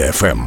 Віберія ФМ.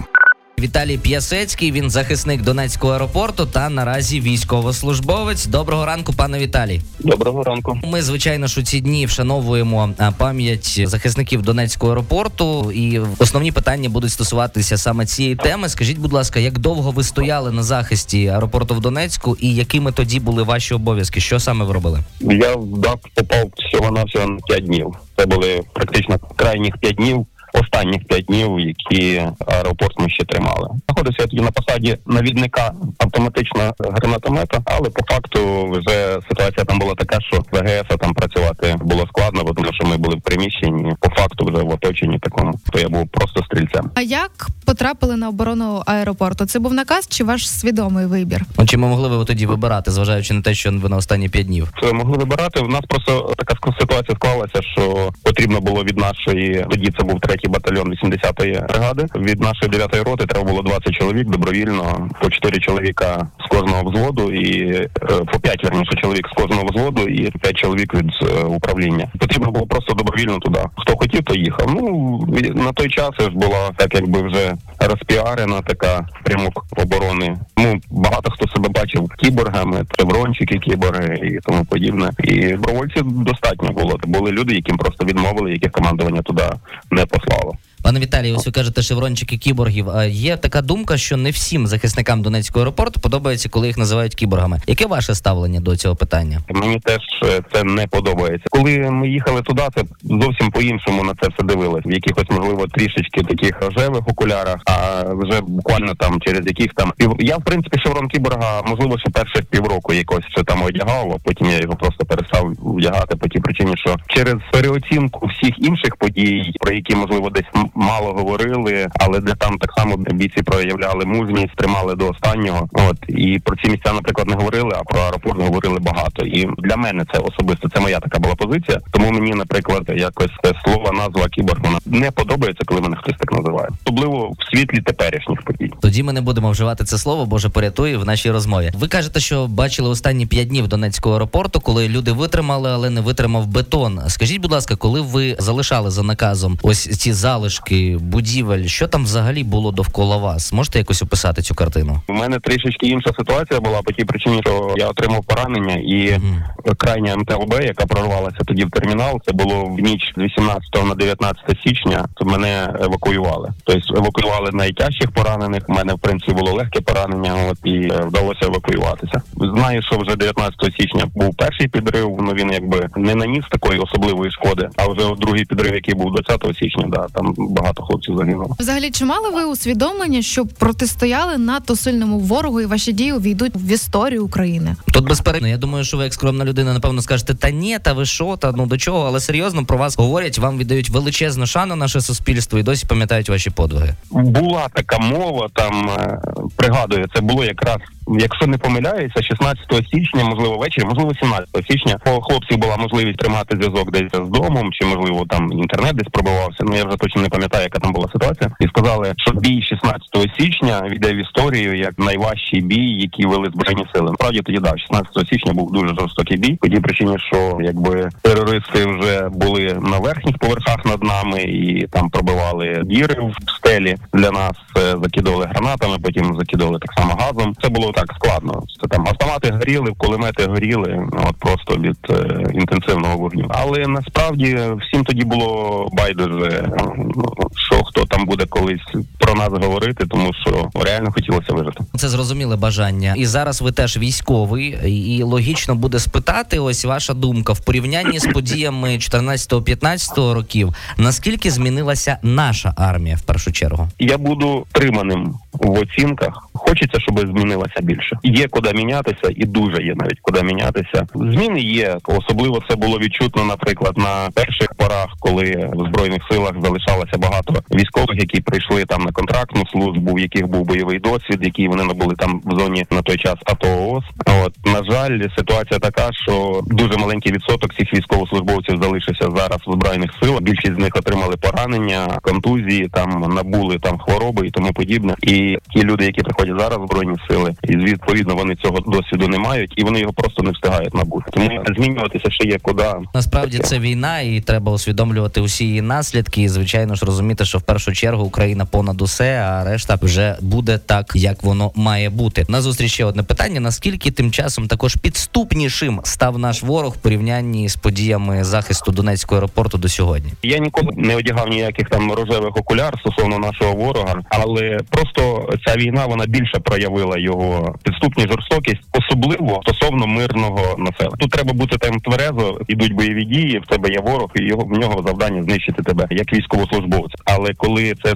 Віталій П'ясецький, він захисник Донецького аеропорту та наразі військовослужбовець. Доброго ранку, пане Віталій. Доброго ранку. Ми, звичайно ж, у ці дні вшановуємо пам'ять захисників Донецького аеропорту, і основні питання будуть стосуватися саме цієї теми. Скажіть, будь ласка, як довго ви стояли на захисті аеропорту в Донецьку, і якими тоді були ваші обов'язки? Що саме ви робили? Я в ДАП попав всього на всього на 5 днів. Це були практично крайніх 5 днів. Останніх п'ять днів, які аеропорт ми ще тримали, знаходився я тоді на посаді навідника автоматичного гранатомета, але по факту вже ситуація там була така, що ВГС там працювати було складно, бо тому що ми були в приміщенні. По факту вже в оточенні такому, то я був просто стрільцем. А як потрапили на оборону аеропорту? Це був наказ чи ваш свідомий вибір? Ну, Чи ми могли ви тоді вибирати, зважаючи на те, що ви на останні п'ять днів? Це могли вибирати. У нас просто така ситуація склалася, що потрібно було від нашої тоді. Це був третій батальйон 80-ї бригади. Від нашої 9-ї роти треба було 20 чоловік добровільно, по 4 чоловіка з кожного взводу, і е, по 5, верніше чоловік з кожного взводу, і 5 чоловік від е, управління. Потрібно було просто добровільно туди. Хто хотів, то їхав. Ну на той час ж була так, якби вже розпіарена така прямок оборони. Ну багато хто себе бачив кіборгами, шеврончики, кіборги і тому подібне. І добровольців достатньо було. Були люди, яким просто відмовили, яких командування туди не послало. Пане Віталію, ось ви кажете шеврончики кіборгів. А є така думка, що не всім захисникам Донецького аеропорту подобається, коли їх називають кіборгами. Яке ваше ставлення до цього питання? Мені теж е, це не подобається. Коли ми їхали туди, це зовсім по-іншому на це все дивились. В якихось можливо трішечки таких рожевих окулярах, а вже буквально там через яких там пів. Я в принципі шеврон кіборга, можливо, що перших півроку якось ще там одягав, а потім я його просто перестав вдягати по тій причині, що через переоцінку всіх інших подій, про які можливо десь мало говорили, але де там так само бійці проявляли мужність, тримали до останнього. От і про ці місця, наприклад, не говорили, а про аеропорт говорили багато. І для мене це особисто це моя така була позиція. Тому мені, наприклад, якось слово назва кіборг вона не подобається, коли мене хтось так називає, особливо в світлі теперішніх подій. Тоді ми не будемо вживати це слово, Боже порятує в нашій розмові. Ви кажете, що бачили останні п'ять днів Донецького аеропорту, коли люди витримали, але не витримав бетон. Скажіть, будь ласка, коли ви залишали за наказом ось ці залишки будівель, що там взагалі було довкола вас? Можете якось описати цю картину? У мене трішечки інша ситуація була по тій причині, що я отримав поранення і Мгм. крайня МТЛБ, яка прорвалася тоді в термінал, це було в ніч з 18 на 19 січня. То мене евакуювали. Тобто евакуювали найтяжчих поранених. У мене в принципі було легке поранення. От і вдалося евакуюватися. Знаю, що вже 19 січня був перший підрив. Ну він якби не наніс такої особливої шкоди. А вже другий підрив, який був 20 січня, да там багато хлопців загинуло. Взагалі, чи мали ви усвідомлення, що протистояли надто сильному ворогу, і ваші дії увійдуть в історію України? Тут безперечно, я думаю, що ви як скромна людина, напевно, скажете, та ні, та ви що, та ну до чого, але серйозно про вас говорять, вам віддають величезну шану наше суспільство і досі пам'ятають ваші подвиги. була така мова, там е, пригадую, це було якраз, якщо не помиляюся, 16 січня, можливо, ввечері, можливо, 17 січня. У хлопців була можливість тримати зв'язок десь з домом, чи можливо там інтернет десь пробивався. Ну я вже точно не пам'ятаю, яка там була ситуація. І сказали, що бій 16 січня війде в історію як найважчий бій, який вели збройні сили. Насправді тоді да, 16 січня був дуже жорстокий бій. Тій причині, що якби терористи вже були на верхніх поверхах над нами і там пробивали діри в стелі для нас, е, закидували гранатами, потім закидували так само газом. Це було так складно. Це там автомати горіли, кулемети горіли, от просто від е, інтенсивного вогню. Але насправді всім тоді було байдуже, ну, що хто там буде колись про нас говорити, тому що реально хотілося вижити. Це зрозуміле бажання. І зараз ви теж військовий, і логічно буде спитати ось ваша думка в порівнянні з подіями 14-15 років. Наскільки змінилася наша армія в першу чергу? Я буду триманим в оцінках. Хочеться, щоб змінилося більше. Є куди мінятися, і дуже є навіть куди мінятися. Зміни є. Особливо це було відчутно, наприклад, на перших порах, коли в збройних силах залишалося багато військових, які прийшли там на контрактну службу, в яких був бойовий досвід, які вони набули там в зоні на той час АТО ООС. От на жаль, ситуація така, що дуже маленький відсоток цих військовослужбовців залишився зараз в збройних силах. Більшість з них отримали поранення, контузії, там набули там хвороби і тому подібне. І ті люди, які приходять зараз в збройні сили, і відповідно вони цього досвіду не мають, і вони його просто не встигають набути. Тому змінюватися ще є куди. Насправді це війна, і треба усвідомлювати усі її наслідки. І звичайно ж розуміти, що в першу чергу Україна понад усе. Все, а решта вже буде так, як воно має бути. На зустріч ще одне питання: наскільки тим часом також підступнішим став наш ворог в порівнянні з подіями захисту Донецького аеропорту до сьогодні? Я ніколи не одягав ніяких там рожевих окуляр стосовно нашого ворога, але просто ця війна вона більше проявила його підступність жорстокість, особливо стосовно мирного населення. Тут треба бути там тверезо, ідуть бойові дії. В тебе є ворог, і його в нього завдання знищити тебе як військовослужбовця. Але коли це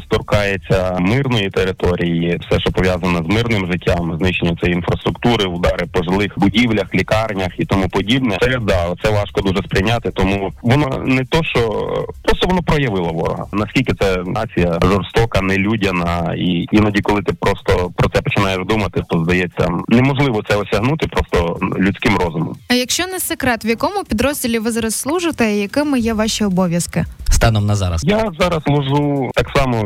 торкається мирної території, все, що пов'язане з мирним життям, знищення цієї інфраструктури, удари по жилих будівлях, лікарнях і тому подібне, це да, це важко дуже сприйняти. Тому воно не то, що просто воно проявило ворога. Наскільки це нація жорстока, нелюдяна, і іноді, коли ти просто про це починаєш думати, то здається неможливо це осягнути просто людським розумом. А якщо не секрет, в якому підрозділі ви зараз служите і якими є ваші обов'язки? Станом на зараз. Я зараз служу так само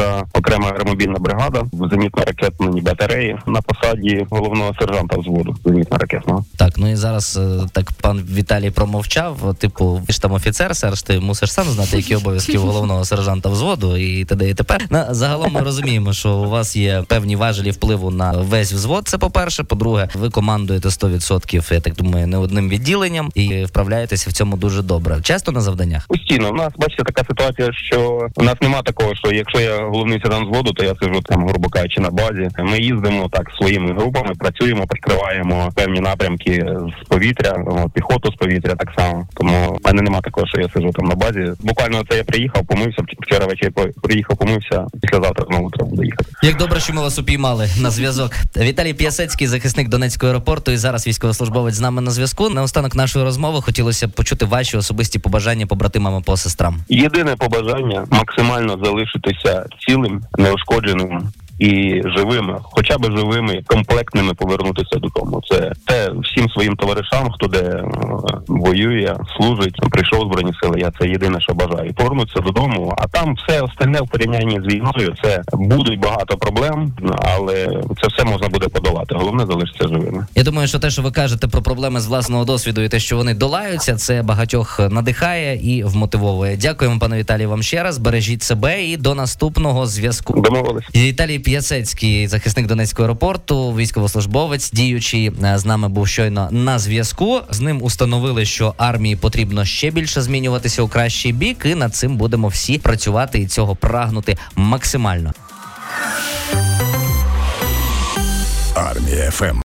81-ша окрема аеромобільна бригада в зенітно-ракетній батареї на посаді головного сержанта взводу зенітно-ракетного. Так, ну і зараз е, так пан Віталій промовчав. Типу, ви ж там офіцер, серж, ти мусиш сам знати, які обов'язки у головного сержанта взводу, і т.д. і тепер. На загалом ми розуміємо, що у вас є певні важелі впливу на весь взвод. Це по-перше. По-друге, ви командуєте 100%, я так думаю, не одним відділенням і вправляєтеся в цьому дуже добре. Часто на завданнях. Постійно у нас бачите така ситуація, що у нас нема такого, що якщо я головний сержант взводу, то я сижу там, грубо кажучи, на базі. Ми їздимо так своїми групами, працюємо, прикриваємо певні напрямки з повітря, піхоту з повітря так само. Тому в мене нема такого, що я сижу там на базі. Буквально це я приїхав, помився вчора ввечері приїхав, помився. Післязавтра знову треба буде їхати. Як добре, що ми вас упіймали на зв'язок. Віталій П'ясецький, захисник Донецького аеропорту, і зараз військовослужбовець з нами на зв'язку. Наостанок нашої розмови хотілося б почути ваші особисті побажання побратимам по сестрам. Єдине побажання максимально залишитися цілим, неушкодженим і живими, хоча б живими, комплектними повернутися додому. Це те всім своїм товаришам, хто де е, воює, служить, прийшов збройні сили. Я це єдине, що бажаю. Повернутися додому, а там все остальне в порівнянні з війною. Це будуть багато проблем, але це все можна буде подолати. Головне залишитися живими. Я думаю, що те, що ви кажете про проблеми з власного досвіду, і те, що вони долаються, це багатьох надихає і вмотивовує. Дякуємо, пане Віталію, вам ще раз. Бережіть себе і до наступного зв'язку. Домовились. Віталій П'ясецький, захисник Донецького аеропорту, військовослужбовець, діючий е, з нами був щойно на зв'язку. З ним установили, що армії потрібно ще більше змінюватися у кращий бік, і над цим будемо всі працювати і цього прагнути максимально. Армія ФМ.